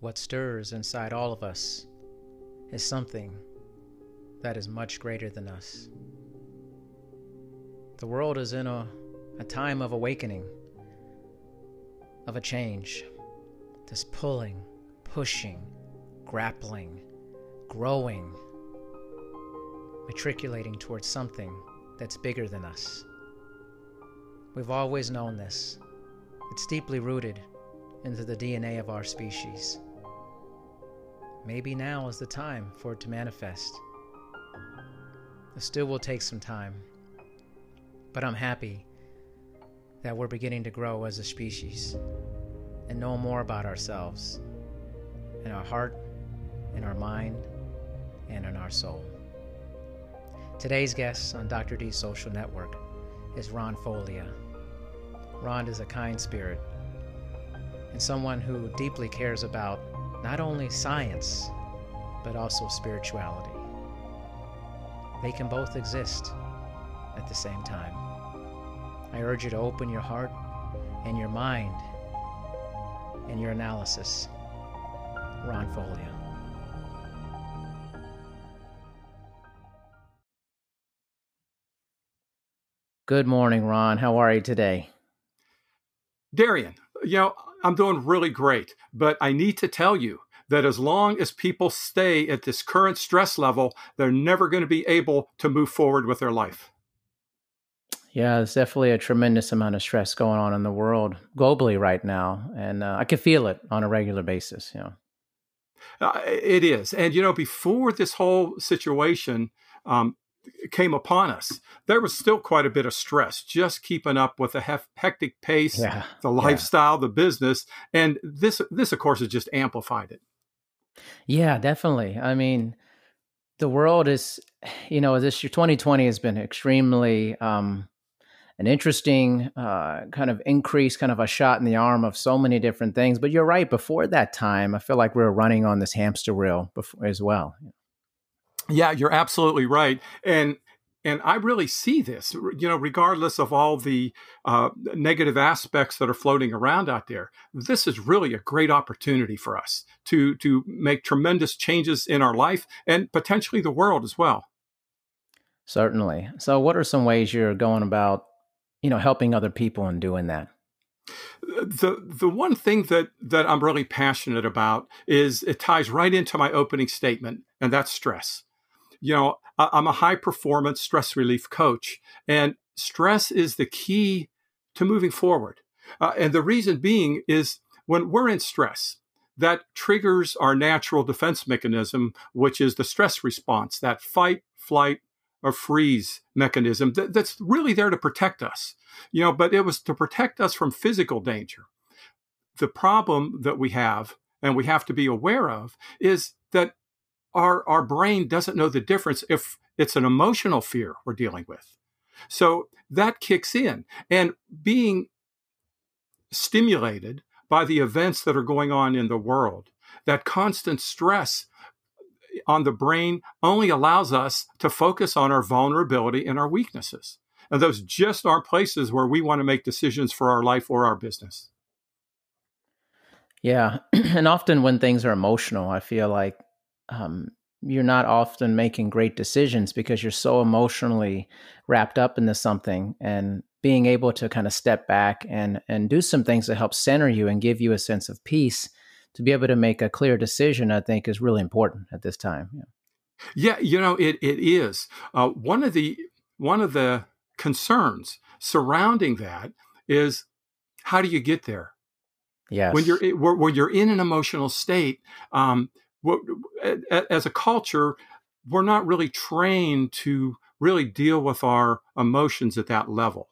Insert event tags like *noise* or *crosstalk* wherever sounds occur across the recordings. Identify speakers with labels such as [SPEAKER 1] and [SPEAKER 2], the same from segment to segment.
[SPEAKER 1] What stirs inside all of us is something that is much greater than us. The world is in a, a time of awakening, of a change, this pulling, pushing, grappling, growing, matriculating towards something that's bigger than us. We've always known this. It's deeply rooted into the DNA of our species. Maybe now is the time for it to manifest. It still will take some time, but I'm happy that we're beginning to grow as a species and know more about ourselves in our heart, in our mind, and in our soul. Today's guest on Dr. D's social network is Ron Folia. Ron is a kind spirit and someone who deeply cares about not only science, but also spirituality. They can both exist at the same time. I urge you to open your heart and your mind and your analysis. Ron Folia. Good morning, Ron. How are you today?
[SPEAKER 2] Darian, you know, I'm doing really great, but I need to tell you that as long as people stay at this current stress level, they're never going to be able to move forward with their life.
[SPEAKER 1] Yeah, there's definitely a tremendous amount of stress going on in the world globally right now, and uh, I can feel it on a regular basis. You know,
[SPEAKER 2] uh, it is, and you know, before this whole situation, um, came upon us, there was still quite a bit of stress just keeping up with the hef- hectic pace, yeah, the lifestyle, yeah. the business, and this this of course has just amplified it.
[SPEAKER 1] Yeah, definitely. I mean, the world is, you know, this year 2020 has been extremely um, an interesting uh, kind of increase, kind of a shot in the arm of so many different things. But you're right. Before that time, I feel like we were running on this hamster wheel before, as well.
[SPEAKER 2] Yeah, you're absolutely right. And and I really see this, you know, regardless of all the uh, negative aspects that are floating around out there. This is really a great opportunity for us to to make tremendous changes in our life and potentially the world as well.
[SPEAKER 1] Certainly. So, what are some ways you're going about, you know, helping other people and doing that?
[SPEAKER 2] the the one thing that that I'm really passionate about is it ties right into my opening statement, and that's stress you know, I'm a high performance stress relief coach, and stress is the key to moving forward. Uh, and the reason being is when we're in stress, that triggers our natural defense mechanism, which is the stress response, that fight, flight, or freeze mechanism that, that's really there to protect us. You know, but it was to protect us from physical danger. The problem that we have, and we have to be aware of, is that our, our brain doesn't know the difference if it's an emotional fear we're dealing with. So that kicks in. And being stimulated by the events that are going on in the world, that constant stress on the brain only allows us to focus on our vulnerability and our weaknesses. And those just aren't places where we want to make decisions for our life or our business.
[SPEAKER 1] Yeah. *clears throat* And often when things are emotional, I feel like um, you're not often making great decisions because you're so emotionally wrapped up into something and being able to kind of step back and and do some things to help center you and give you a sense of peace to be able to make a clear decision i think is really important at this time
[SPEAKER 2] yeah, yeah you know it, it is. Uh, one of the one of the concerns surrounding that is how do you get there?
[SPEAKER 1] Yes.
[SPEAKER 2] when you're when you're in an emotional state um, as a culture, we're not really trained to really deal with our emotions at that level.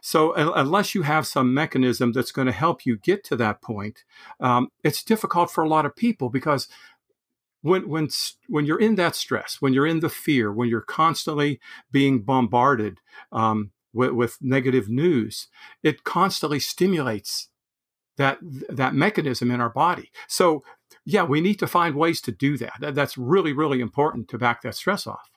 [SPEAKER 2] So unless you have some mechanism that's going to help you get to that point, um, it's difficult for a lot of people because when when when you're in that stress, when you're in the fear, when you're constantly being bombarded um, with, with negative news, it constantly stimulates that that mechanism in our body. So yeah, we need to find ways to do that. That's really, really important to back that stress off.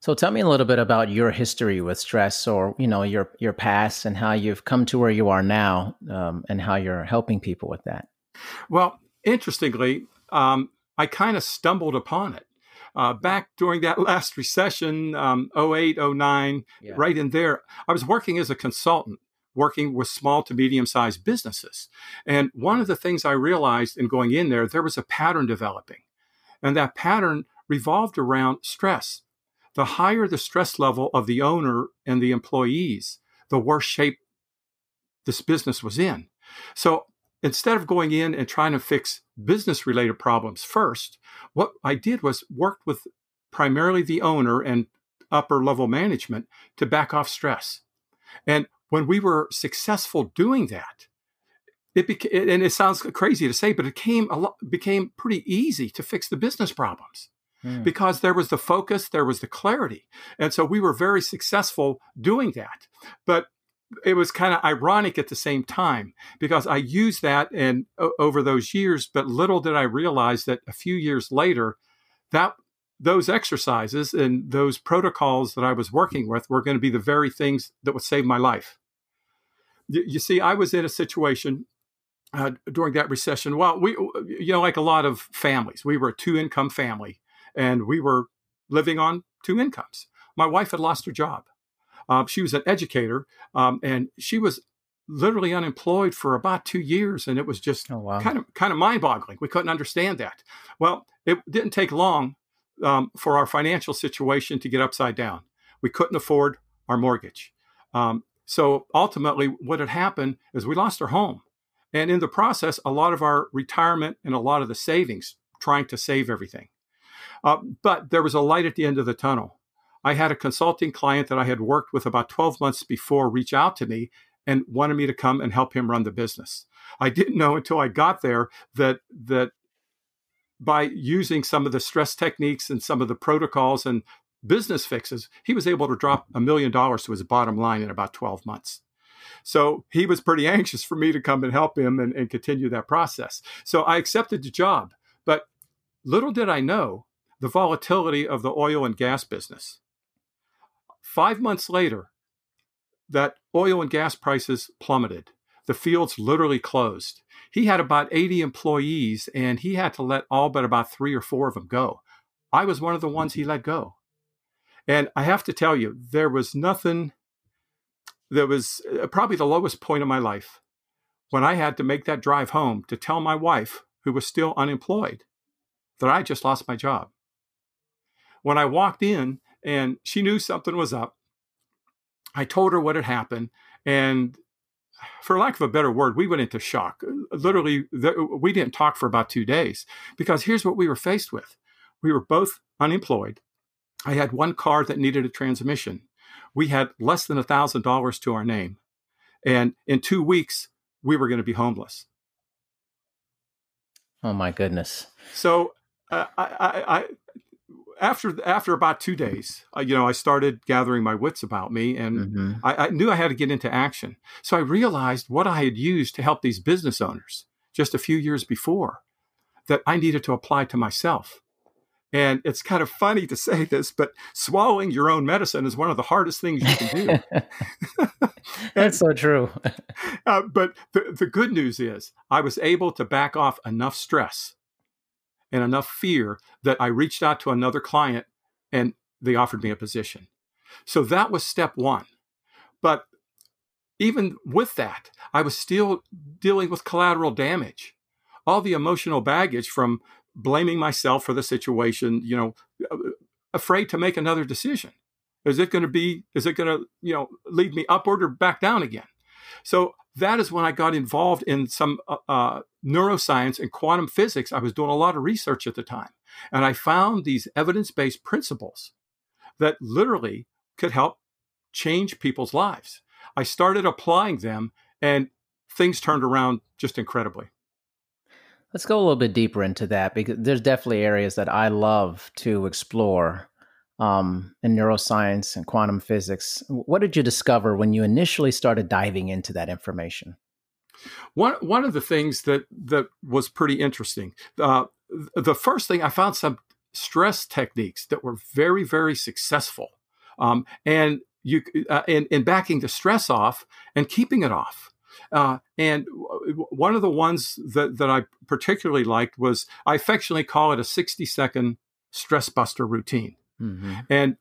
[SPEAKER 1] So tell me a little bit about your history with stress, or you know your your past, and how you've come to where you are now, um, and how you're helping people with that.
[SPEAKER 2] Well, interestingly, um, I kind of stumbled upon it. Uh, back during that *laughs* last recession, um, 08, 09, yeah. right in there, I was working as a consultant, working with small to medium sized businesses. And one of the things I realized in going in there, there was a pattern developing. And that pattern revolved around stress. The higher the stress level of the owner and the employees, the worse shape this business was in. So instead of going in and trying to fix business related problems first, what I did was worked with primarily the owner and upper level management to back off stress. And when we were successful doing that, it became, and it sounds crazy to say, but it came a lot, became pretty easy to fix the business problems mm. because there was the focus, there was the clarity. And so we were very successful doing that. But it was kind of ironic at the same time because I used that and over those years, but little did I realize that a few years later, that those exercises and those protocols that I was working with were going to be the very things that would save my life. You, you see, I was in a situation uh, during that recession. Well, we, you know, like a lot of families, we were a two income family and we were living on two incomes. My wife had lost her job. Uh, she was an educator, um, and she was literally unemployed for about two years, and it was just oh, wow. kind of kind of mind boggling. We couldn't understand that. Well, it didn't take long um, for our financial situation to get upside down. We couldn't afford our mortgage. Um, so ultimately, what had happened is we lost our home. And in the process, a lot of our retirement and a lot of the savings trying to save everything. Uh, but there was a light at the end of the tunnel. I had a consulting client that I had worked with about 12 months before reach out to me and wanted me to come and help him run the business. I didn't know until I got there that that by using some of the stress techniques and some of the protocols and business fixes, he was able to drop a million dollars to his bottom line in about 12 months. So he was pretty *laughs* anxious for me to come and help him and, and continue that process. So I accepted the job. But little did I know the volatility of the oil and gas business. Five months later, that oil and gas prices plummeted. The fields literally closed. He had about 80 employees and he had to let all but about three or four of them go. I was one of the ones he let go. And I have to tell you, there was nothing that was uh, probably the lowest point of my life when I had to make that drive home to tell my wife, who was still unemployed, that I just lost my job. When I walked in and she knew something was up. I told her what had happened, and for lack of a better word, we went into shock. Literally, we didn't talk for about two days because here's what we were faced with: we were both unemployed. I had one car that needed a transmission. We had less than a thousand dollars to our name, and in two weeks we were going to be homeless.
[SPEAKER 1] Oh my goodness!
[SPEAKER 2] So uh, I, I, after after about two days, uh, you know, I started gathering my wits about me, and mm-hmm. I, I, knew I had to get into action. So I realized what I had used to help these business owners just a few years before that I needed to apply to myself. And it's kind of funny to say this, but swallowing your own medicine is one of the hardest things you can
[SPEAKER 1] do. *laughs* *laughs* That's so true. *laughs*
[SPEAKER 2] uh, but the, the good news is I was able to back off enough stress and enough fear that I reached out to another client and they offered me a position. So that was step one. But even with that, I was still dealing with collateral damage, all the emotional baggage from blaming myself for the situation, you know, uh, afraid to make another decision. Is it going to be, is it going to, you know, lead me upward or back down again? So that is when I got involved in some uh, uh, neuroscience and quantum physics. I was doing a lot of research at the time, and I found these evidence based principles that literally could help change people's lives. I started applying them, and things turned around just incredibly.
[SPEAKER 1] Let's go a little bit deeper into that because there's definitely areas that I love to explore um, in neuroscience and quantum physics. What did you discover when you initially started diving into that information?
[SPEAKER 2] One one of the things that that was pretty interesting. Uh, the first thing I found some stress techniques that were very very successful, um, and you uh, in in backing the stress off and keeping it off. Uh, and one of the ones that, that I particularly liked was I affectionately call it a 60 second stress buster routine. Mm-hmm. And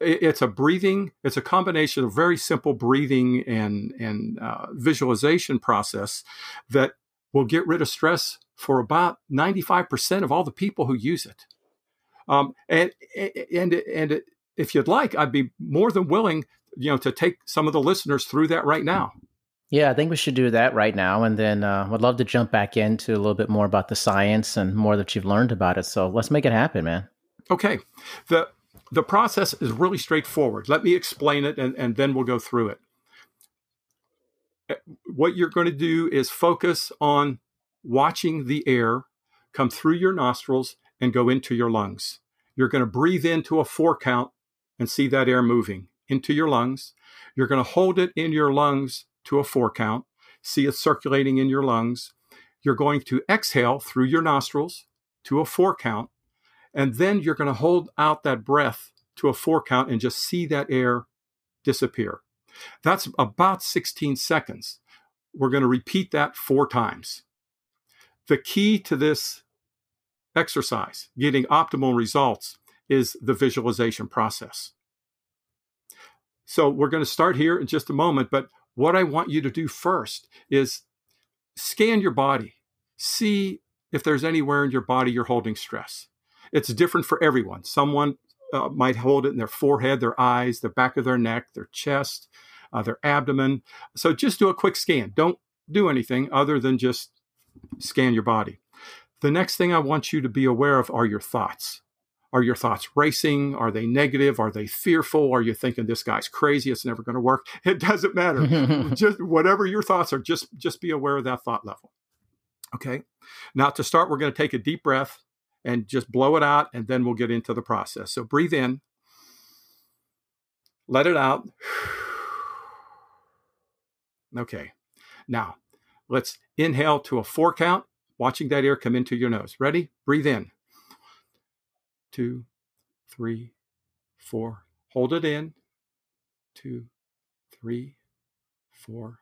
[SPEAKER 2] it's a breathing, it's a combination of very simple breathing and, and uh, visualization process that will get rid of stress for about 95% of all the people who use it. Um, and, and, and if you'd like, I'd be more than willing, you know, to take some of the listeners through that right now.
[SPEAKER 1] Yeah, I think we should do that right now. And then uh, would love to jump back into a little bit more about the science and more that you've learned about it. So let's make it happen, man.
[SPEAKER 2] Okay. The the process is really straightforward. Let me explain it and, and then we'll go through it. Uh, what you're going to do is focus on watching the air come through your nostrils and go into your lungs. You're going to breathe into a four count and see that air moving into your lungs. You're going to hold it in your lungs to a four count, see it circulating in your lungs. You're going to exhale through your nostrils to a four count, and then you're going to hold out that breath to a four count and just see that air disappear. That's about 16 seconds. We're going to repeat that four times. The key to this exercise, getting optimal results, is the visualization process. So we're going to start here in just a moment, but what I want you to do first is scan your body, see if there's anywhere in your body you're holding stress. It's different for everyone. Someone uh, might hold it in their forehead, their eyes, the back of their neck, their chest, uh, their abdomen. So just do a quick scan. Don't do anything other than just scan your body. The next thing I want you to be aware of are your thoughts. Are your thoughts racing? Are they negative? Are they fearful? Are you thinking this guy's crazy? It's never going to work. *laughs* It doesn't matter. *laughs* just whatever your thoughts are, just just be aware of that thought level. Okay. Now to start, we're going to take a deep breath and just blow it out, and then we'll get into the process. So breathe in, let it out. *sighs* Okay. Now let's inhale to a four count, watching that air come into your nose. Ready? Breathe in two, three, four. Hold it in. Two, three, four.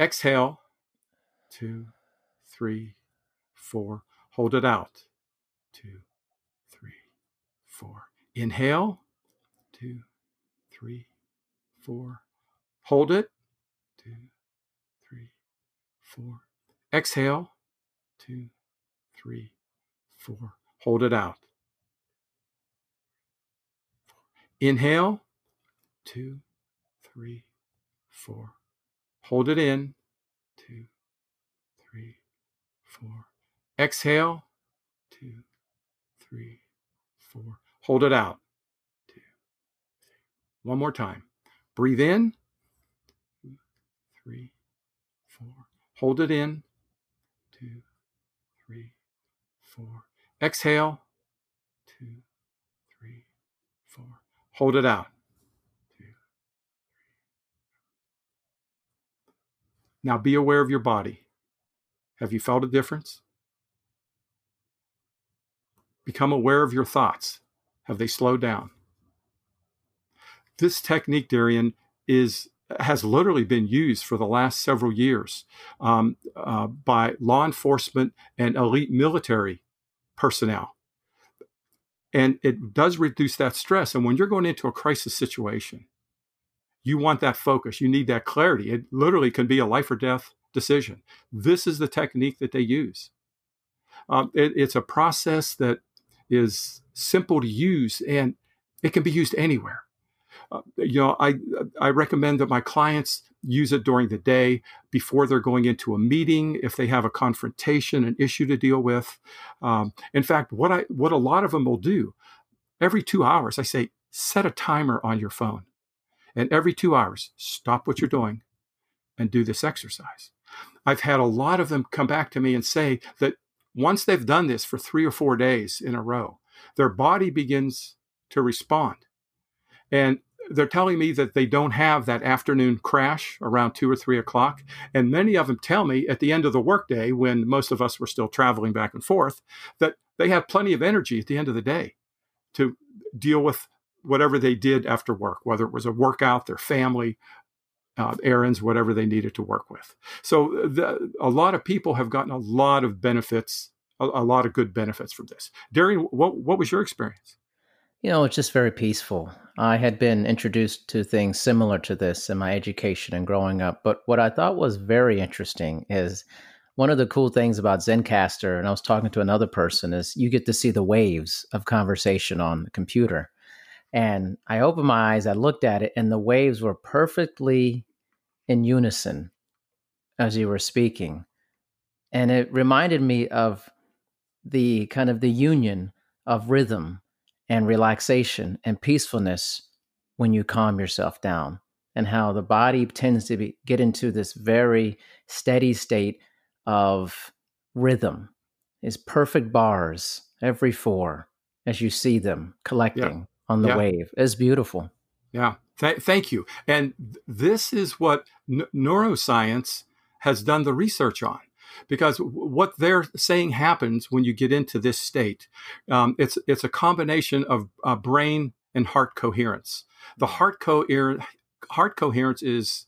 [SPEAKER 2] Exhale. Two, three, four. Hold it out. Four. Inhale. Two, three, four. Hold it. Two, three, four. Exhale. Two, three, four. Hold it out. Inhale, two, three, four. Hold it in, two, three, four. Exhale, two, three, four. Hold it out, two. One more time. Breathe in, three, four. Hold it in, two, three, four. Exhale, two, three, four. Hold it out. Now be aware of your body. Have you felt a difference? Become aware of your thoughts. Have they slowed down? This technique, Darian, is has literally been used for the last several years um, uh, by law enforcement and elite military personnel and it does reduce that stress. And when you're going into a crisis situation, you want that focus, you need that clarity. It literally can be a life or death decision. This is the technique that they use. Um, it, it's a process that is simple to use and it can be used anywhere. Uh, you know, I I recommend that my clients use it during the day before they're going into a meeting if they have a confrontation, an issue to deal with. Um, in fact, what I what a lot of them will do every two hours, I say set a timer on your phone, and every two hours, stop what you're doing, and do this exercise. I've had a lot of them come back to me and say that once they've done this for three or four days in a row, their body begins to respond. And they're telling me that they don't have that afternoon crash around two or three o'clock. And many of them tell me at the end of the workday, when most of us were still traveling back and forth, that they have plenty of energy at the end of the day to deal with whatever they did after work, whether it was a workout, their family, uh, errands, whatever they needed to work with. So the, a lot of people have gotten a lot of benefits, a, a lot of good benefits from this. Darian, what, what was your experience?
[SPEAKER 1] You know, it's just very peaceful. I had been introduced to things similar to this in my education and growing up. But what I thought was very interesting is one of the cool things about Zencastr, and I was talking to another person, is you get to see the waves of conversation on the computer. And I opened my eyes, I looked at it, and the waves were perfectly in unison as you were speaking. And it reminded me of the kind of the union of rhythm and relaxation and peacefulness when you calm yourself down and how the body tends to be, get into this very steady state of rhythm is perfect bars every four as you see them collecting yeah. on the yeah. wave is beautiful
[SPEAKER 2] yeah Th- thank you and th- this is what n- neuroscience has done the research on because what they're saying happens when you get into this state. Um, it's it's a combination of uh, brain and heart coherence. The heart coherence heart coherence is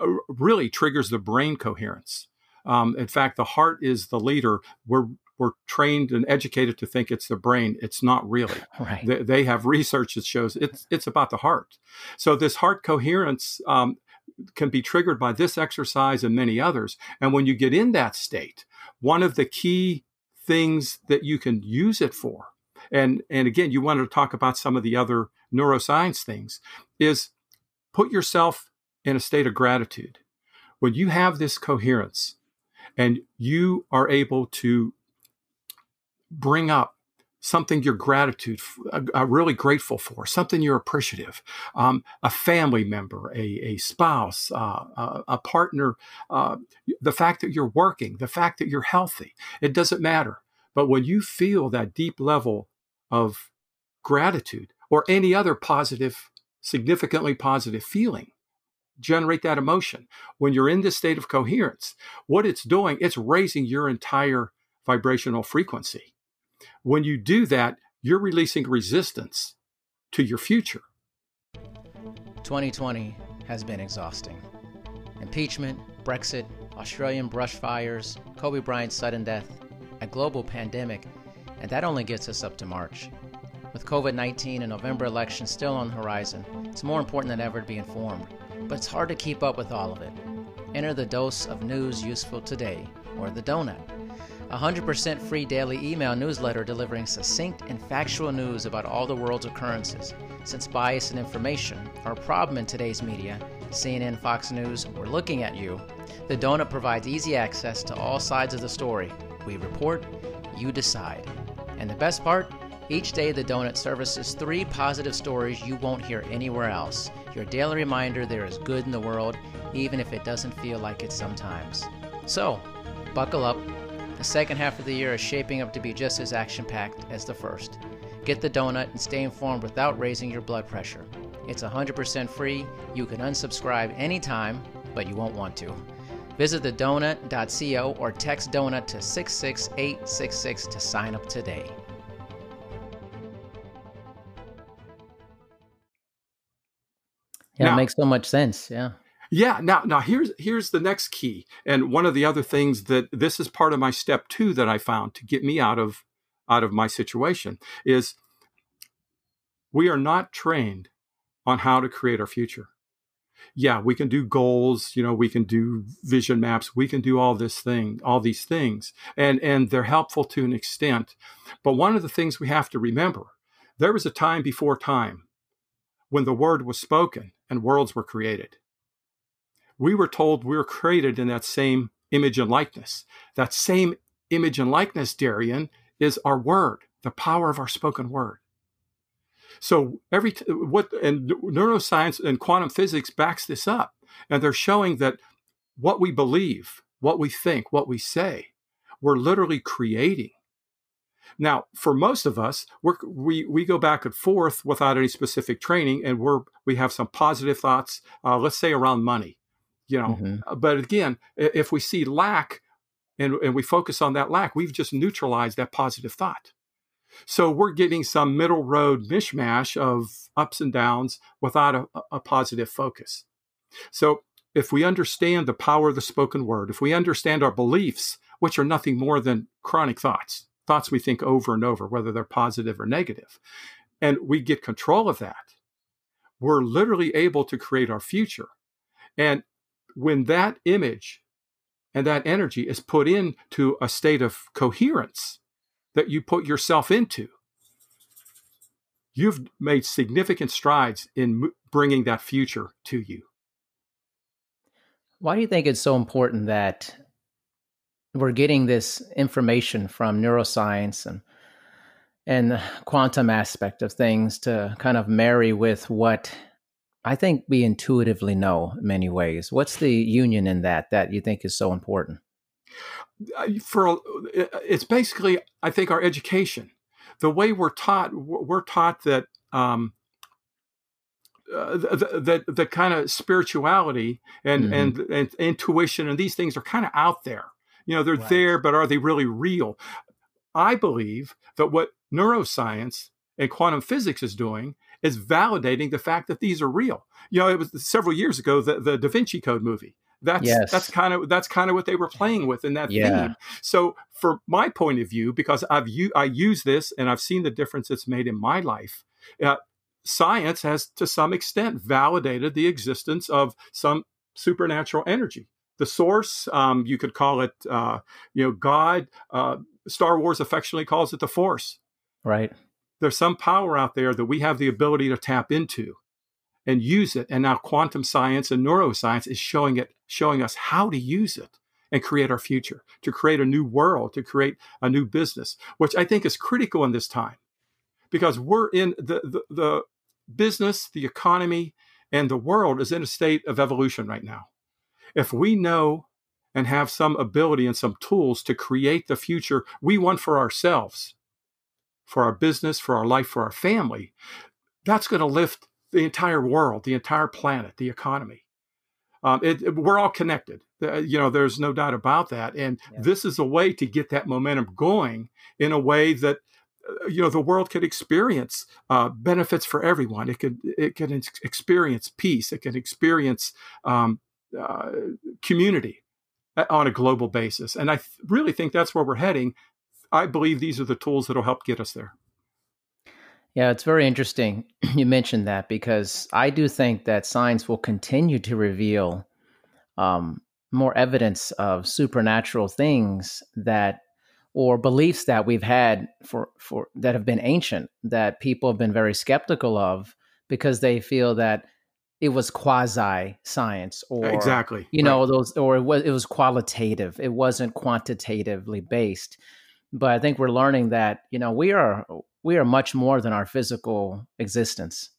[SPEAKER 2] uh, really triggers the brain coherence. Um, in fact, the heart is the leader. We're we're trained and educated to think it's the brain. It's not really. *laughs*
[SPEAKER 1] Right.
[SPEAKER 2] They, they have research that shows it's it's about the heart. So this heart coherence um, can be triggered by this exercise and many others. And when you get in that state, one of the key things that you can use it for, and, and again, you wanted to talk about some of the other neuroscience things, is put yourself in a state of gratitude. When you have this coherence and you are able to bring up something you're gratitude, uh, uh, really grateful for, something you're appreciative, um, a family member, a, a spouse, uh, a, a, partner, uh, the fact that you're working, the fact that you're healthy, it doesn't matter. But when you feel that deep level of gratitude or any other positive, significantly positive feeling, generate that emotion. When you're in this state of coherence, what it's doing, it's raising your entire vibrational frequency. When you do that, you're releasing resistance to your future.
[SPEAKER 1] 2020 has been exhausting. Impeachment, Brexit, Australian brush fires, Kobe Bryant's sudden death, a global pandemic, and that only gets us up to March. With COVID 19 and November election still on the horizon, it's more important than ever to be informed, but it's hard to keep up with all of it. Enter the dose of news useful today, or the donut. 100% free daily email newsletter delivering succinct and factual news about all the world's occurrences. Since bias and information are a problem in today's media, CNN, Fox News, we're looking at you. The Donut provides easy access to all sides of the story. We report, you decide. And the best part? Each day, the Donut services three positive stories you won't hear anywhere else. Your daily reminder there is good in the world, even if it doesn't feel like it sometimes. So, buckle up the second half of the year is shaping up to be just as action packed as the first. Get the donut and stay informed without raising your blood pressure. It's 100% free. You can unsubscribe anytime, but you won't want to. Visit thedonut.co or text donut to 66866 to sign up today. Yeah, now, it makes so much sense. Yeah.
[SPEAKER 2] Yeah. Now, now here's here's the next key, and one of the other things that this is part of my step two that I found to get me out of out of my situation is we are not trained on how to create our future. Yeah, we can do goals, you know, we can do vision maps, we can do all this thing, all these things, and and they're helpful to an extent. But one of the things we have to remember, there was a time before time when the word was spoken and worlds were created we were told we were created in that same image and likeness. That same image and likeness, Darian, is our word, the power of our spoken word. So every t- what and neuroscience and quantum physics backs this up, and they're showing that what we believe, what we think, what we say, we're literally creating. Now, for most of us, we we go back and forth without any specific training, and we're we have some positive thoughts. Uh, let's say around money, you know mm-hmm. Uh, but again if we see lack and, and we focus on that lack we've just neutralized that positive thought so we're getting some middle road mishmash of ups and downs without a, a positive focus so if we understand the power of the spoken word, if we understand our beliefs, which are nothing more than chronic thoughts, thoughts we think over and over, whether they're positive or negative, and we get control of that, we're literally able to create our future. And when that image and that energy is put into a state of coherence that you put yourself into, you've made significant strides in bringing that future to you.
[SPEAKER 1] Why do you think it's so important that we're getting this information from neuroscience and and the quantum aspect of things to kind of marry with what I think we intuitively know in many ways. What's the union in that that you think is so important?
[SPEAKER 2] For it's basically, I think, our education, the way we're taught. We're taught that um, uh, the, the, the kind of spirituality and, mm-hmm. and and intuition and these things are kind of out there. You know, they're right. there, but are they really real? I believe that what neuroscience and quantum physics is doing is validating the fact that these are real. You know, it was several years ago the, the Da Vinci Code movie. That's yes. that's kind of that's kind of what they were playing with in that yeah. theme. So, for my point of view, because I've u- I use this and I've seen the difference it's made in my life. Uh, science has, to some extent, validated the existence of some supernatural energy. The source, um, you could call it, uh, you know, God. Uh, Star Wars affectionately calls it the Force.
[SPEAKER 1] Right
[SPEAKER 2] there's some power out there that we have the ability to tap into and use it. And now quantum science and neuroscience is showing it, showing us how to use it and create our future, to create a new world, to create a new business, which I think is critical in this time because we're in the, the, the business, the economy, and the world is in a state of evolution right now. If we know and have some ability and some tools to create the future we want for ourselves, for our business, for our life, for our family, that's going to lift the entire world, the entire planet, the economy. Um, it, it, we're all connected. Uh, you know, there's no doubt about that. And yeah. this is a way to get that momentum going in a way that uh, you know the world could experience uh, benefits for everyone. It could it can ex- experience peace. It can experience um, uh, community uh, on a global basis. And I th- really think that's where we're heading. I believe these are the tools that will help get us there.
[SPEAKER 1] Yeah, it's very interesting *clears throat* you mentioned that because I do think that science will continue to reveal um, more evidence of supernatural things that or beliefs that we've had for for that have been ancient that people have been very skeptical of because they feel that it was quasi science or
[SPEAKER 2] exactly
[SPEAKER 1] you know right. those or it was it was qualitative it wasn't quantitatively based but I think we're learning that you know we are we are much more than our physical existence,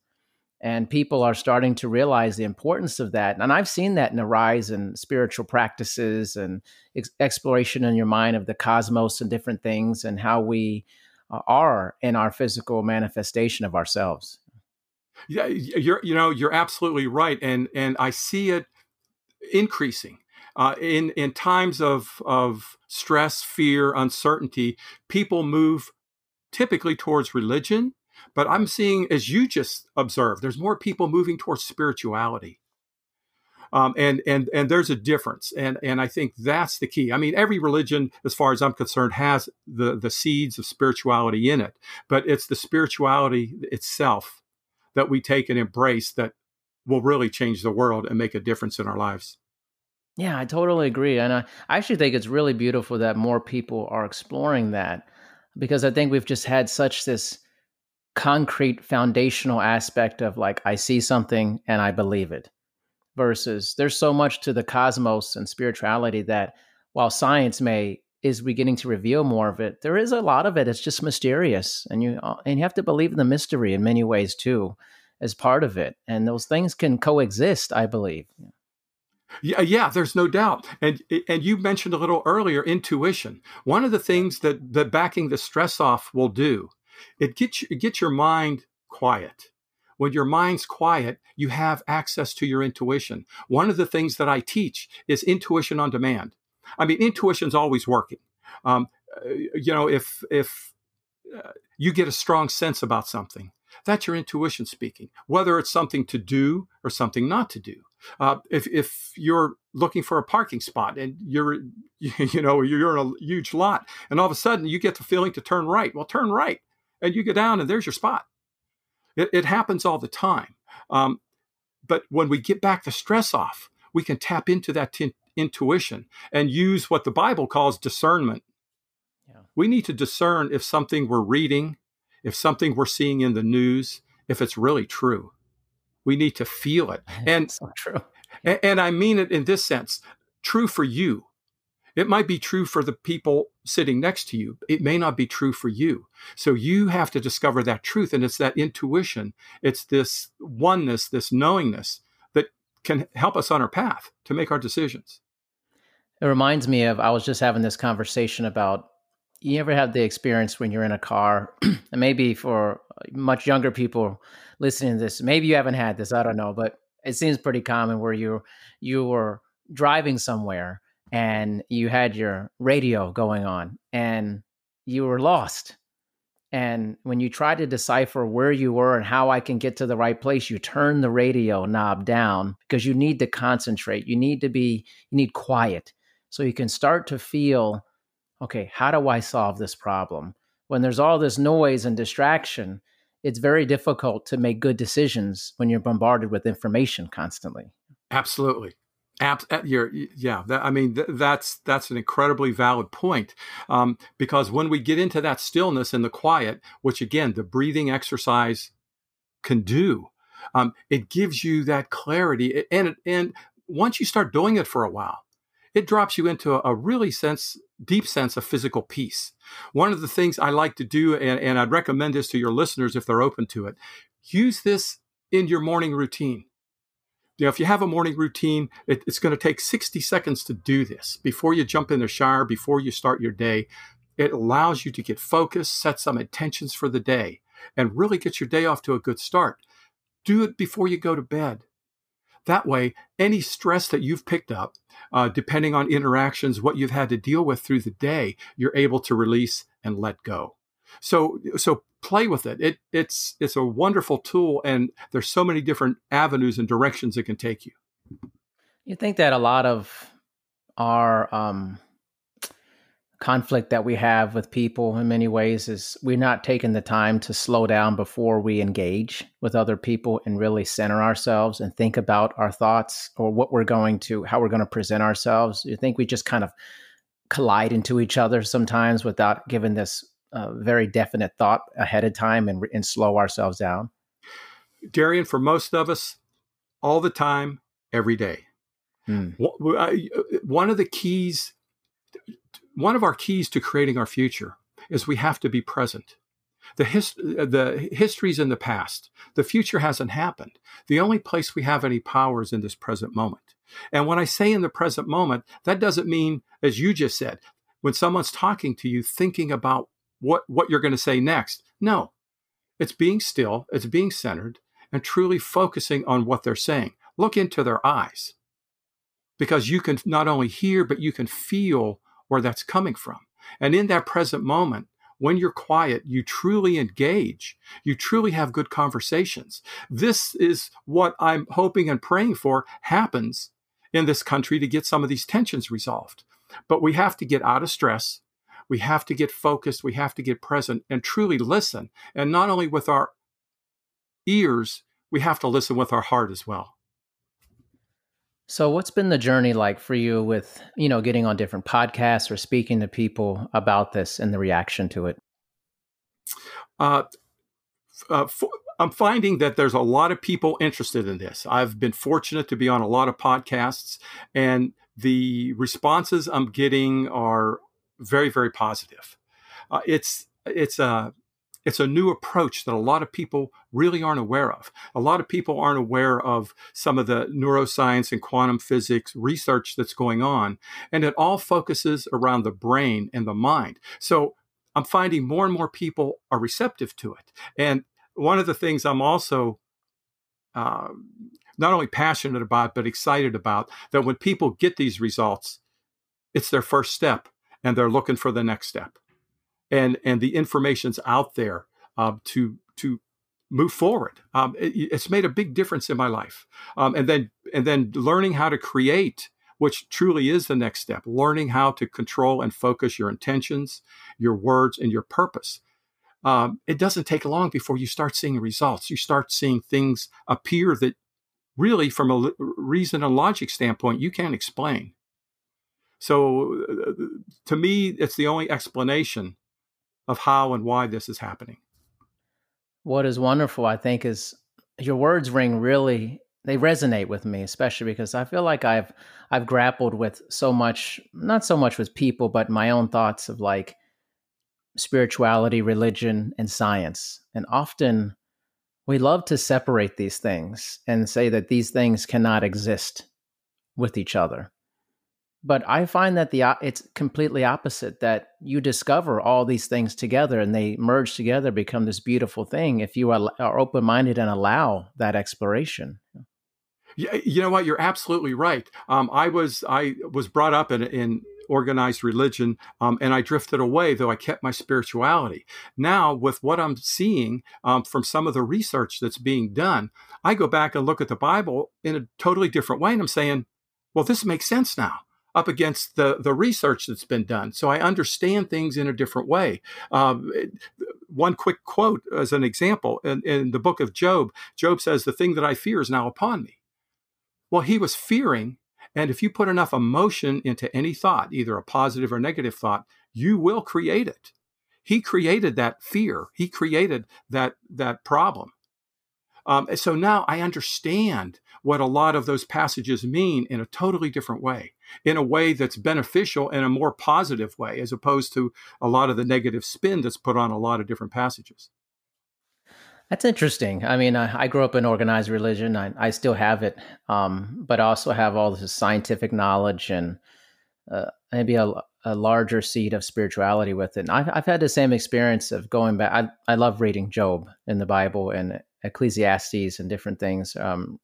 [SPEAKER 1] and people are starting to realize the importance of that. And I've seen that in the rise in spiritual practices and ex- exploration in your mind of the cosmos and different things, and how we uh, are in our physical manifestation of ourselves.
[SPEAKER 2] Yeah, you're you know you're absolutely right, and and I see it increasing uh, in in times of of stress, fear, uncertainty, people move typically towards religion. But I'm seeing, as you just observed, there's more people moving towards spirituality. Um, and and and there's a difference, and and I think that's the key. I mean, every religion, as far as I'm concerned, has the the seeds of spirituality in it, but it's the spirituality itself that we take and embrace that will really change the world and make a difference in our lives.
[SPEAKER 1] Yeah, I totally agree. And I, I actually think it's really beautiful that more people are exploring that because I think we've just had such this concrete foundational aspect of like, I see something and I believe it versus there's so much to the cosmos and spirituality that while science may is beginning to reveal more of it, there is a lot of it. It's just mysterious. And you, uh, and you have to believe in the mystery in many ways too, as part of it. And those things can coexist, I believe.
[SPEAKER 2] Yeah, yeah, yeah, there's no doubt. And and you mentioned a little earlier intuition. One of the things that that backing the stress off will do, it gets it gets your mind quiet. When your mind's quiet, you have access to your intuition. One of the things that I teach is intuition on demand. I mean, intuition's always working. Um, uh, you know, if if uh, you get a strong sense about something, That's your intuition speaking, whether it's something to do or something not to do. Uh, if, if you're looking for a parking spot and you're, *laughs* you know, you're in a huge lot and all of a sudden you get the feeling to turn right, well, turn right and you go down and there's your spot. It, it happens all the time. Um, but when we get back the stress off, we can tap into that t- intuition and use what the Bible calls discernment. Yeah. We need to discern if something we're reading, if something we're seeing in the news, if it's really true. We need to feel it. And
[SPEAKER 1] so true.
[SPEAKER 2] And, and I mean it in this sense true for you. It might be true for the people sitting next to you. It may not be true for you. So you have to discover that truth. And it's that intuition, it's this oneness, this knowingness that can help us on our path to make our decisions.
[SPEAKER 1] It reminds me of, I was just having this conversation about you ever have the experience when you're in a car, *clears throat* and maybe for much younger people listening to this, maybe you haven't had this, I don't know, but it seems pretty common where you you were driving somewhere and you had your radio going on and you were lost. And when you try to decipher where you were and how I can get to the right place, you turn the radio knob down because you need to concentrate. You need to be, you need quiet so you can start to feel, okay, how do I solve this problem? When there's all this noise and distraction, it's very difficult to make good decisions when you're bombarded with information constantly.
[SPEAKER 2] Absolutely. App, you're, yeah, that, I mean, th- that's that's an incredibly valid point um, because when we get into that stillness and the quiet, which again the breathing exercise can do, um, it gives you that clarity. And and once you start doing it for a while, it drops you into a, a really sense, deep sense of physical peace. One of the things I like to do, and, and I'd recommend this to your listeners if they're open to it, use this in your morning routine you know, if you have a morning routine, it, it's going to take 60 seconds to do this before you jump in the shower, before you start your day. It allows you to get focused, set some intentions for the day, and really get your day off to a good start. Do it before you go to bed. That way, any stress that you've picked up, uh, depending on interactions, what you've had to deal with through the day, you're able to release and let go. So, so play with it. It it's it's a wonderful tool, and there's so many different avenues and directions it can take you.
[SPEAKER 1] You think that a lot of our um, conflict that we have with people in many ways is we're not taking the time to slow down before we engage with other people and really center ourselves and think about our thoughts or what we're going to how we're going to present ourselves you think we just kind of collide into each other sometimes without giving this a very definite thought ahead of time and, and slow ourselves down?
[SPEAKER 2] Darian, for most of us, all the time, every day. Hmm. One of the keys, one of our keys to creating our future is we have to be present. The, hist- the history's in the past. The future hasn't happened. The only place we have any power is in this present moment. And when I say in the present moment, that doesn't mean, as you just said, when someone's talking to you, thinking about what what you're going to say next. No. It's being still, it's being centered and truly focusing on what they're saying. Look into their eyes. Because you can not only hear but you can feel where that's coming from. And in that present moment, when you're quiet, you truly engage. You truly have good conversations. This is what I'm hoping and praying for happens in this country to get some of these tensions resolved. But we have to get out of stress we have to get focused, we have to get present and truly listen. And not only with our ears, we have to listen with our heart as well.
[SPEAKER 1] So what's been the journey like for you with, you know, getting on different podcasts or speaking to people about this and the reaction to it?
[SPEAKER 2] Uh, uh, for, I'm finding that there's a lot of people interested in this. I've been fortunate to be on a lot of podcasts, and the responses I'm getting are very, very positive. Uh, it's it's a it's a new approach that a lot of people really aren't aware of. A lot of people aren't aware of some of the neuroscience and quantum physics research that's going on, and it all focuses around the brain and the mind. So I'm finding more and more people are receptive to it. And one of the things I'm also uh, not only passionate about, but excited about, that when people get these results, it's their first step and they're looking for the next step and and the information's out there uh, to to move forward. Um, it, it's made a big difference in my life. Um, and then and then learning how to create, which truly is the next step. Learning how to control and focus your intentions, your words, and your purpose. Um, it doesn't take long before you start seeing results. You start seeing things appear that really, from a reason and logic standpoint, you can't explain. So, uh, to me, it's the only explanation of how and why this is happening.
[SPEAKER 1] What is wonderful, I think, is your words ring really they resonate with me, especially because I feel like I've I've grappled with so much, not so much with people, but my own thoughts of like spirituality, religion, and science. And often we love to separate these things and say that these things cannot exist with each other but I find that the it's completely opposite that you discover all these things together and they merge together become this beautiful thing if you are, are open minded and allow that exploration.
[SPEAKER 2] Yeah, you know what? You're absolutely right. Um, I was I was brought up in, in organized religion, um, and I drifted away, though I kept my spirituality. Now, with what I'm seeing um, from some of the research that's being done, I go back and look at the Bible in a totally different way, and I'm saying, well, this makes sense now up against the, the research that's been done. So I understand things in a different way. Um, one quick quote as an example in, in the book of Job Job says, The thing that I fear is now upon me. Well, he was fearing. And if you put enough emotion into any thought, either a positive or negative thought, you will create it. He created that fear. He created that that problem. Um, so now I understand what a lot of those passages mean in a totally different way, in a way that's beneficial in a more positive way, as opposed to a lot of the negative spin that's put on a lot of different passages.
[SPEAKER 1] That's interesting. I mean, I, I grew up in organized religion. I, I still have it, um, but I also have all this scientific knowledge and uh, maybe a, a, larger seed of spirituality with it. And I've, I've had the same experience of going back. I, I love reading Job in the Bible and Ecclesiastes and different things. Um,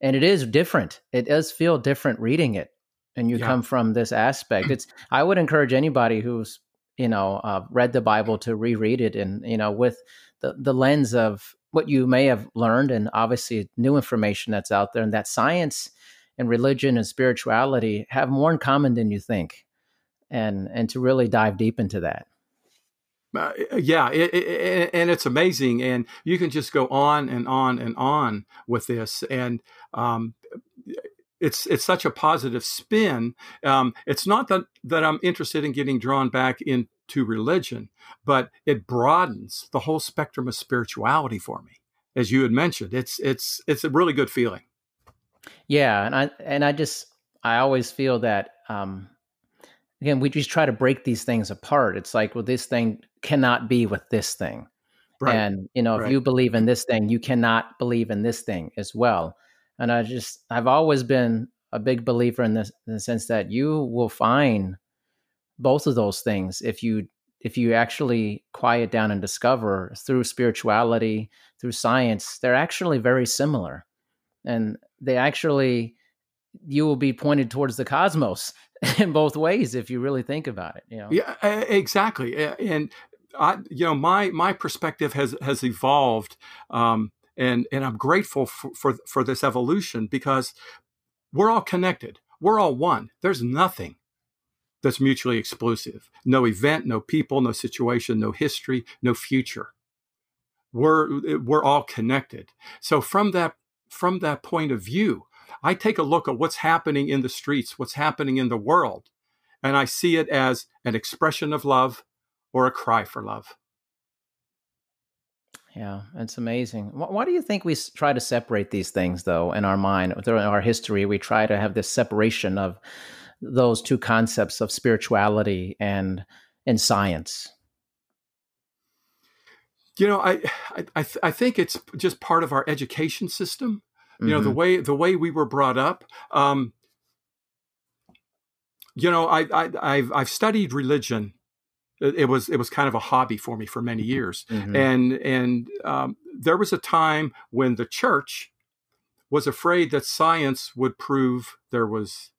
[SPEAKER 1] and it is different. It does feel different reading it, and you yeah. come from this aspect. *clears throat* It's. I would encourage anybody who's you know uh, read the Bible to reread it, and you know with the the lens of what you may have learned, and obviously new information that's out there, and that science and religion and spirituality have more in common than you think, and and to really dive deep into that.
[SPEAKER 2] Uh, yeah, it, it, and it's amazing, and you can just go on and on and on with this, and um, it's it's such a positive spin. Um, it's not that that I'm interested in getting drawn back into religion, but it broadens the whole spectrum of spirituality for me, as you had mentioned. It's it's it's a really good feeling.
[SPEAKER 1] Yeah, and I and I just I always feel that um, again we just try to break these things apart. It's like well this thing cannot be with this thing. Right. and you know if you believe in this thing you cannot believe in this thing as well. And i just i've always been a big believer in this in the sense that you will find both of those things if you if you actually quiet down and discover through spirituality through science they're actually very similar. And they actually you will be pointed towards the cosmos *laughs* in both ways if you really think about it. You know?
[SPEAKER 2] Yeah, exactly. And I, you know, my my perspective has has evolved, um, and and I'm grateful for, for for this evolution because we're all connected. We're all one. There's nothing that's mutually exclusive. No event, no people, no situation, no history, no future. We're we're all connected. So from that from that point of view, I take a look at what's happening in the streets, what's happening in the world, and I see it as an expression of love or a cry for love.
[SPEAKER 1] Yeah, it's amazing. Why do you think we try to separate these things, though, in our mind, through our history? We try to have this separation of those two concepts of spirituality and and science.
[SPEAKER 2] You know, I I, I think it's just part of our education system you know the mm-hmm. way the way we were brought up um, you know I, I i've i've studied religion. It was it was kind of a hobby for me for many years. Mm-hmm. and and um, there was a time when the church was afraid that science would prove there was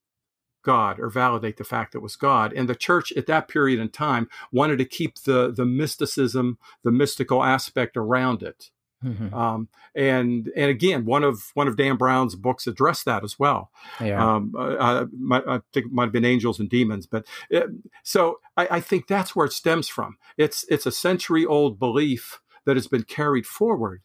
[SPEAKER 2] god or validate the fact that it was god. And the church at that period in time wanted to keep the the mysticism the mystical aspect around it Mm-hmm. Um, and and again, one of one of Dan Brown's books addressed that as well.
[SPEAKER 1] Yeah. Um,
[SPEAKER 2] uh, my, I think it might have been Angels and Demons, but it, so I, I, think that's where it stems from. It's it's a century old belief that has been carried forward,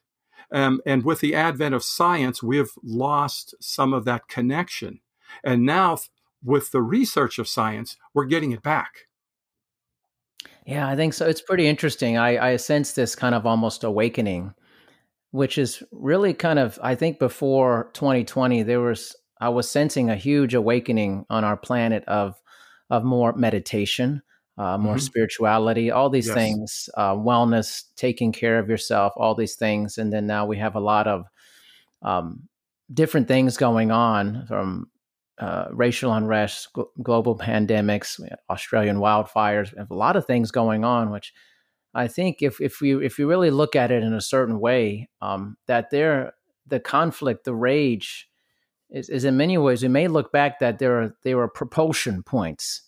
[SPEAKER 2] um, and with the advent of science, we've lost some of that connection, and now with the research of science, we're getting it back.
[SPEAKER 1] Yeah, I think so. It's pretty interesting. I, I sense this kind of almost awakening which is really kind of I think before 2020 there was I was sensing a huge awakening on our planet of of more meditation, uh, more mm-hmm. spirituality, all these yes. things, uh, wellness, taking care of yourself, all these things, and then now we have a lot of um, different things going on from uh, racial unrest, gl- global *laughs* pandemics, Australian wildfires, a lot of things going on, which I think if if we if you really look at it in a certain way, um, that there the conflict, the rage, is, is in many ways we may look back that there are there are propulsion points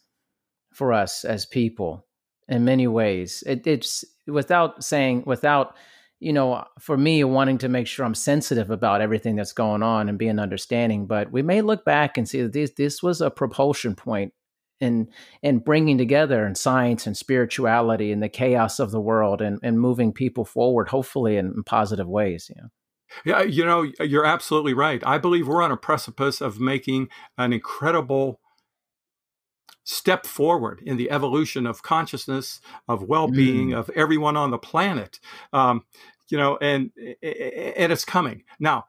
[SPEAKER 1] for us as people in many ways. It, it's without saying without you know for me wanting to make sure I'm sensitive about everything that's going on and being understanding. But we may look back and see that this this was a propulsion point and and bringing together and science and spirituality and the chaos of the world and, and moving people forward hopefully in, in positive ways you know?
[SPEAKER 2] Yeah you know you're absolutely right. I believe we're on a precipice of making an incredible step forward in the evolution of consciousness of well-being mm. of everyone on the planet um, you know and and it's coming. Now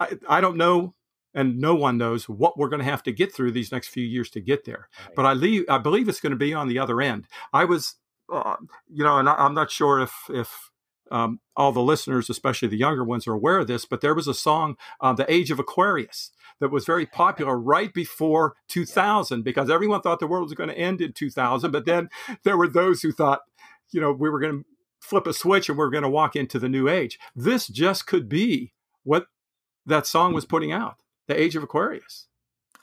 [SPEAKER 2] I, I don't know and no one knows what we're going to have to get through these next few years to get there. Right. But I leave, I believe it's going to be on the other end. I was, uh, you know, and I, am not sure if if um, all the listeners, especially the younger ones, are aware of this, but there was a song, uh, "The Age of Aquarius." That was very *laughs* popular right before 2000 because everyone thought the world was going to end in 2000. But then there were those who thought, you know, we were going to flip a switch and we we're going to walk into the new age. This just could be what that song was putting out the age of Aquarius.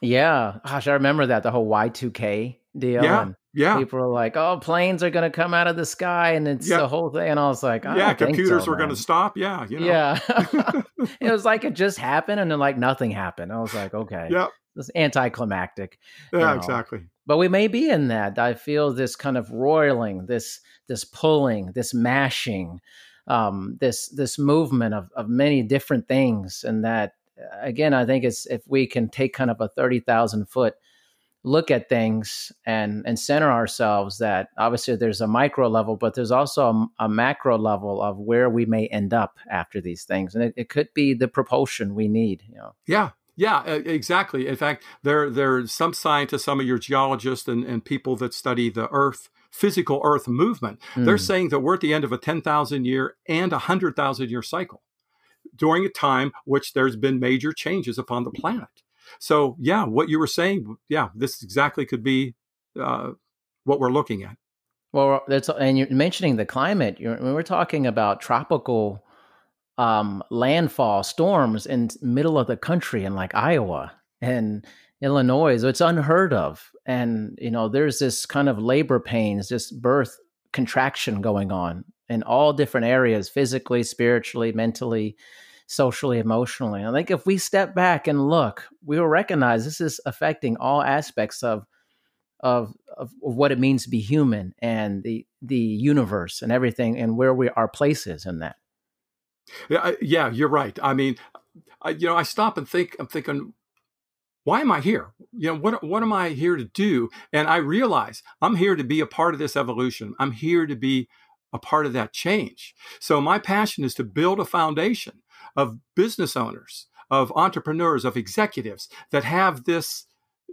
[SPEAKER 1] Yeah, gosh, I remember that the whole Y two K deal.
[SPEAKER 2] Yeah, and yeah.
[SPEAKER 1] People were like, "Oh, planes are going to come out of the sky," and it's yeah. the whole thing. And I was like, I
[SPEAKER 2] "Yeah, computers
[SPEAKER 1] so,
[SPEAKER 2] were going to stop." Yeah, you know.
[SPEAKER 1] yeah. *laughs* *laughs* it was like it just happened, and then like nothing happened. I was like, "Okay,
[SPEAKER 2] yeah,
[SPEAKER 1] it's anticlimactic."
[SPEAKER 2] Yeah, you know? exactly.
[SPEAKER 1] But we may be in that. I feel this kind of roiling, this this pulling, this mashing, um, this this movement of of many different things, and that again, I think it's if we can take kind of a 30,000 foot look at things and and center ourselves that obviously there's a micro level but there's also a, a, macro level of where we may end up after these things. And it, it could be the propulsion we need you know.
[SPEAKER 2] Yeah. Yeah exactly. In fact there there's some scientists some of your geologists and, and people that study the earth physical earth movement. Mm. they're hmm. saying that we're at the end of a 10,000 year and a 100,000 year cycle during a time which there's been major changes upon the planet. So, yeah, what you were saying, yeah, this exactly could be uh, what we're looking at.
[SPEAKER 1] Well, that's and you're mentioning the climate. You're, when we're talking about tropical um, landfall storms in middle of the country in like Iowa and Illinois, so it's unheard of. And you know, there's this kind of labor pains, this birth contraction going on in all different areas, physically, spiritually, mentally socially, emotionally. I think if we step back and look, we will recognize this is affecting all aspects of of of, what it means to be human and the the universe and everything and where we our place is in that.
[SPEAKER 2] Yeah, yeah, you're right. I mean, I, you know, I stop and think. I'm thinking, why am I here? You know, what what am I here to do? And I realize I'm here to be a part of this evolution. I'm here to be a part of that change. So my passion is to build a foundation of business owners, of entrepreneurs, of executives that have this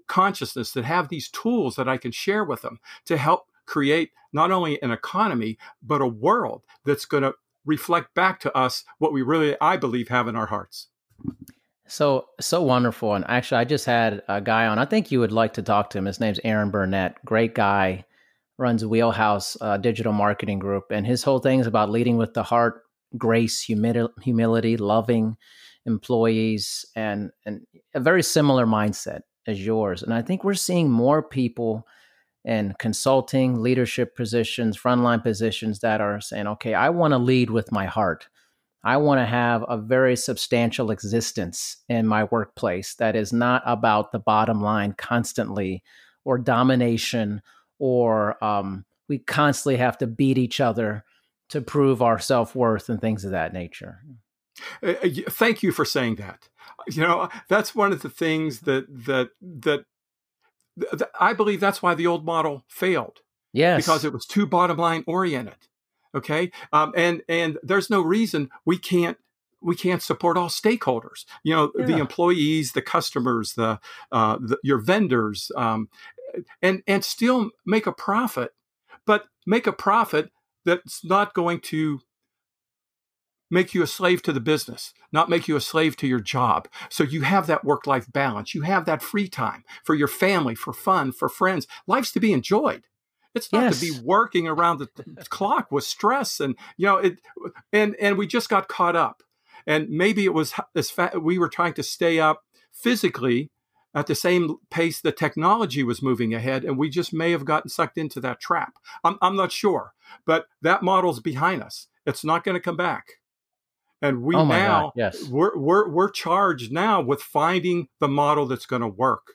[SPEAKER 2] consciousness, that have these tools that I can share with them to help create not only an economy, but a world that's going to reflect back to us what we really, I believe, have in our hearts.
[SPEAKER 1] So, so wonderful. And actually, I just had a guy on. I think you would like to talk to him. His name's Aaron Burnett. Great guy, runs Wheelhouse uh, Digital Marketing Group. And his whole thing is about leading with the heart, grace, humility, loving employees, and and a very similar mindset as yours. And I think we're seeing more people in consulting, leadership positions, frontline positions that are saying, "Okay, I want to lead with my heart. I want to have a very substantial existence in my workplace that is not about the bottom line constantly or domination or um, we constantly have to beat each other to prove our self worth and things of that nature.
[SPEAKER 2] Uh, uh thank you for saying that. You know, that's one of the things that that that, that I believe that's why the old model failed.
[SPEAKER 1] Yes,
[SPEAKER 2] because it was too bottom line oriented. Okay, um, and and there's no reason we can't we can't support all stakeholders. You know, yeah. the employees, the customers, the, uh, the your vendors, um, and and still make a profit, but make a profit that's not going to make you a slave to the business, not make you a slave to your job. So you have that work life balance. You have that free time for your family, for fun, for friends. Life's to be enjoyed. It's not yes. to be working around the clock with stress and you know it and and we just got caught up. And maybe it was as fa- we were trying to stay up physically at the same pace the technology was moving ahead, and we just may have gotten sucked into that trap. I'm, I'm not sure, but that model's behind us. It's not going to come back. And we
[SPEAKER 1] oh
[SPEAKER 2] now,
[SPEAKER 1] God, yes.
[SPEAKER 2] we're, we're, we're charged now with finding the model that's going to work.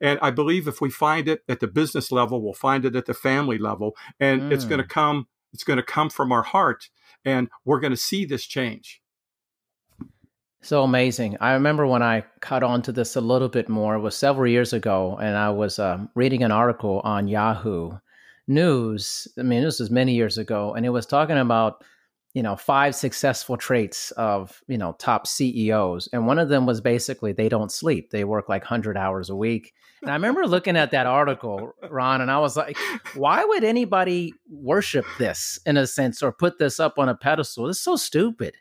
[SPEAKER 2] And I believe if we find it at the business level, we'll find it at the family level, and mm. it's going to come. It's going to come from our heart, and we're going to see this change.
[SPEAKER 1] So amazing. I remember when I caught on to this a little bit more, it was several years ago, and I was um, reading an article on Yahoo News. I mean, this was many years ago, and it was talking about, you know, five successful traits of, you know, top CEOs. And one of them was basically they don't sleep, they work like 100 hours a week. And I remember looking at that article, Ron, and I was like, why would anybody worship this in a sense or put this up on a pedestal? It's so stupid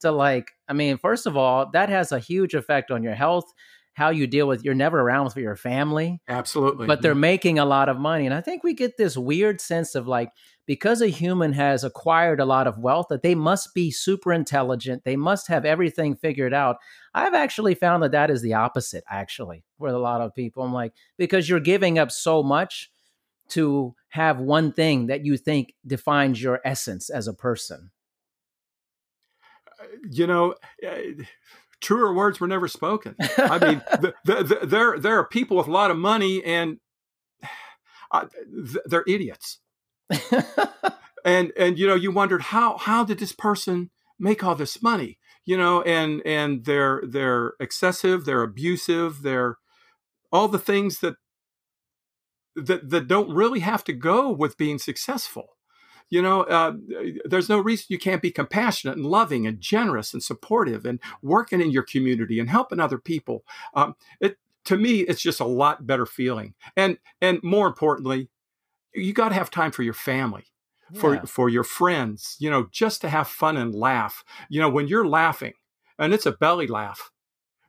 [SPEAKER 1] to like, I mean, first of all, that has a huge effect on your health, how you deal with you're never around with your family.
[SPEAKER 2] Absolutely.
[SPEAKER 1] But they're making a lot of money. And I think we get this weird sense of like, because a human has acquired a lot of wealth, that they must be super intelligent. They must have everything figured out. I've actually found that that is the opposite, actually, with a lot of people. I'm like, because you're giving up so much to have one thing that you think defines your essence as a person
[SPEAKER 2] you know, eh, truer words were never spoken. I mean, *laughs* the, the, the, there there are people with a lot of money, and *sighs* uh, they're idiots. and and you know, you wondered how how did this person make all this money? You know, and and they're they're excessive, they're abusive, they're all the things that that that don't really have to go with being successful you know, uh, there's no reason you can't be compassionate and loving and generous and supportive and working in your community and helping other people. Um, it to me, it's just a lot better feeling. And and more importantly, you got to have time for your family. For, for your friends, you know, just to have fun and laugh. You know, when you're laughing, and it's a belly laugh,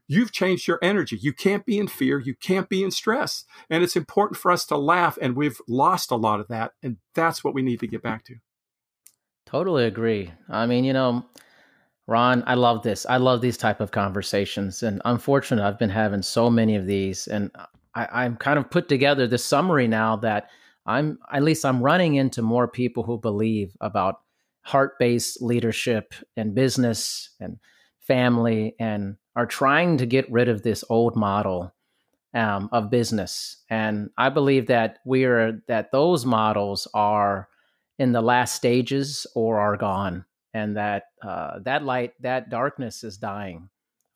[SPEAKER 2] you've changed your energy. You can't be in fear. You can't be in stress. And it's important for us to laugh. And we've lost a lot of that. And that's what we need to get back to.
[SPEAKER 1] Totally agree. I mean, you know, Ron, I love this. I love these type of conversations. And unfortunately, I've been having so many of these. And I, I'm kind of put together this summary now that I'm, at least I'm running into more people who believe about heart based leadership and business and family and are trying to get rid of this old model um, of business. And I believe that we are that those models are in the last stages or are gone, and that uh, that light, that darkness is dying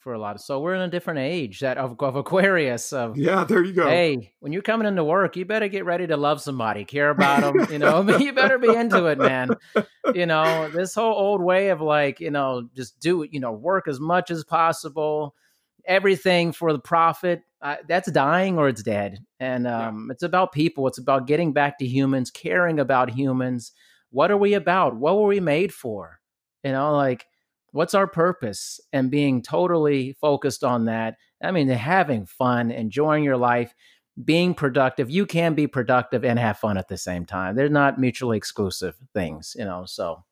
[SPEAKER 1] for a lot of. So we're in a different age that of, of Aquarius. Of
[SPEAKER 2] yeah, there you go.
[SPEAKER 1] Hey, when you're coming into work, you better get ready to love somebody, care about them. You know, *laughs* you better be into it, man. You know, this whole old way of like, you know, just do it. You know, work as much as possible everything for the profit uh, that's dying or it's dead and um, yeah. it's about people it's about getting back to humans caring about humans what are we about what were we made for you know like what's our purpose and being totally focused on that i mean having fun enjoying your life being productive you can be productive and have fun at the same time they're not mutually exclusive things you know so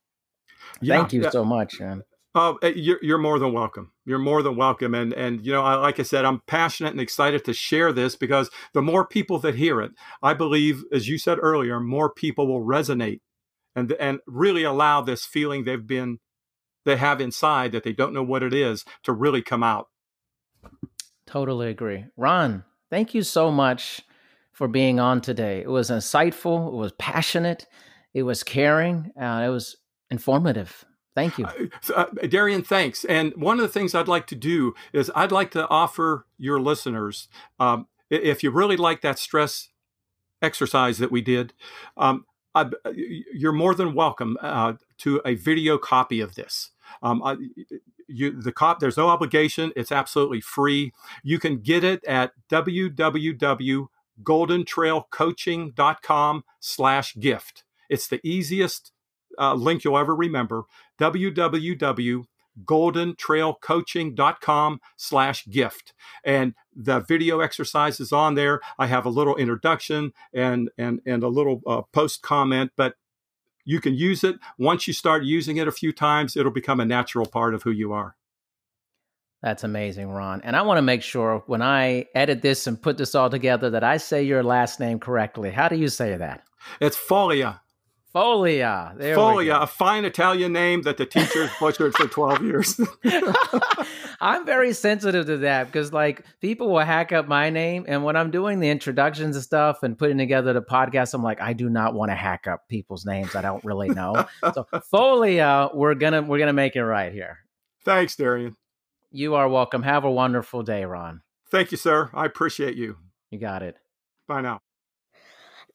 [SPEAKER 1] yeah, thank you yeah. so much man
[SPEAKER 2] Oh, eh, you're, you're more than welcome. You're more than welcome. And, and, you know, I, like I said, I'm passionate and excited to share this because the more people that hear it, I believe, as you said earlier, more people will resonate and, and really allow this feeling they've been they have inside that they don't know what it is to really come out.
[SPEAKER 1] Totally agree. Ron, thank you so much for being on today. It was insightful, it was passionate, it was caring, uh, it was informative. Thank you.
[SPEAKER 2] Uh, uh, Darian, thanks. And one of the things I'd like to do is I'd like to offer your listeners, um, if you really like that stress exercise that we did, um, I, you're more than welcome uh, to a video copy of this. Um, I, you, the cop, there's no obligation. It's absolutely free. You can get it at www.goldentrailcoaching.com slash gift. It's the easiest uh, link you'll ever remember. www.goldentrailcoaching.com slash gift. And the video exercise is on there. I have a little introduction and, and, and a little uh, post comment, but you can use it. Once you start using it a few times, it'll become a natural part of who you are.
[SPEAKER 1] That's amazing, Ron. And I want to make sure when I edit this and put this all together that I say your last name correctly. How do you say that?
[SPEAKER 2] It's Foglia.
[SPEAKER 1] Foglia. There
[SPEAKER 2] Foglia, a fine Italian name that the teachers *laughs* butchered for 12 years. *laughs*
[SPEAKER 1] I'm very sensitive to that because, like, people will hack up my name. And when I'm doing the introductions and stuff and putting together the podcast, I'm like, I do not want to hack up people's names I don't really know. so, *laughs* Foglia, we're going to we're gonna make it right here.
[SPEAKER 2] Thanks, Darian.
[SPEAKER 1] You are welcome. Have a wonderful day, Ron.
[SPEAKER 2] Thank you, sir. I appreciate you.
[SPEAKER 1] You got it.
[SPEAKER 2] Bye now.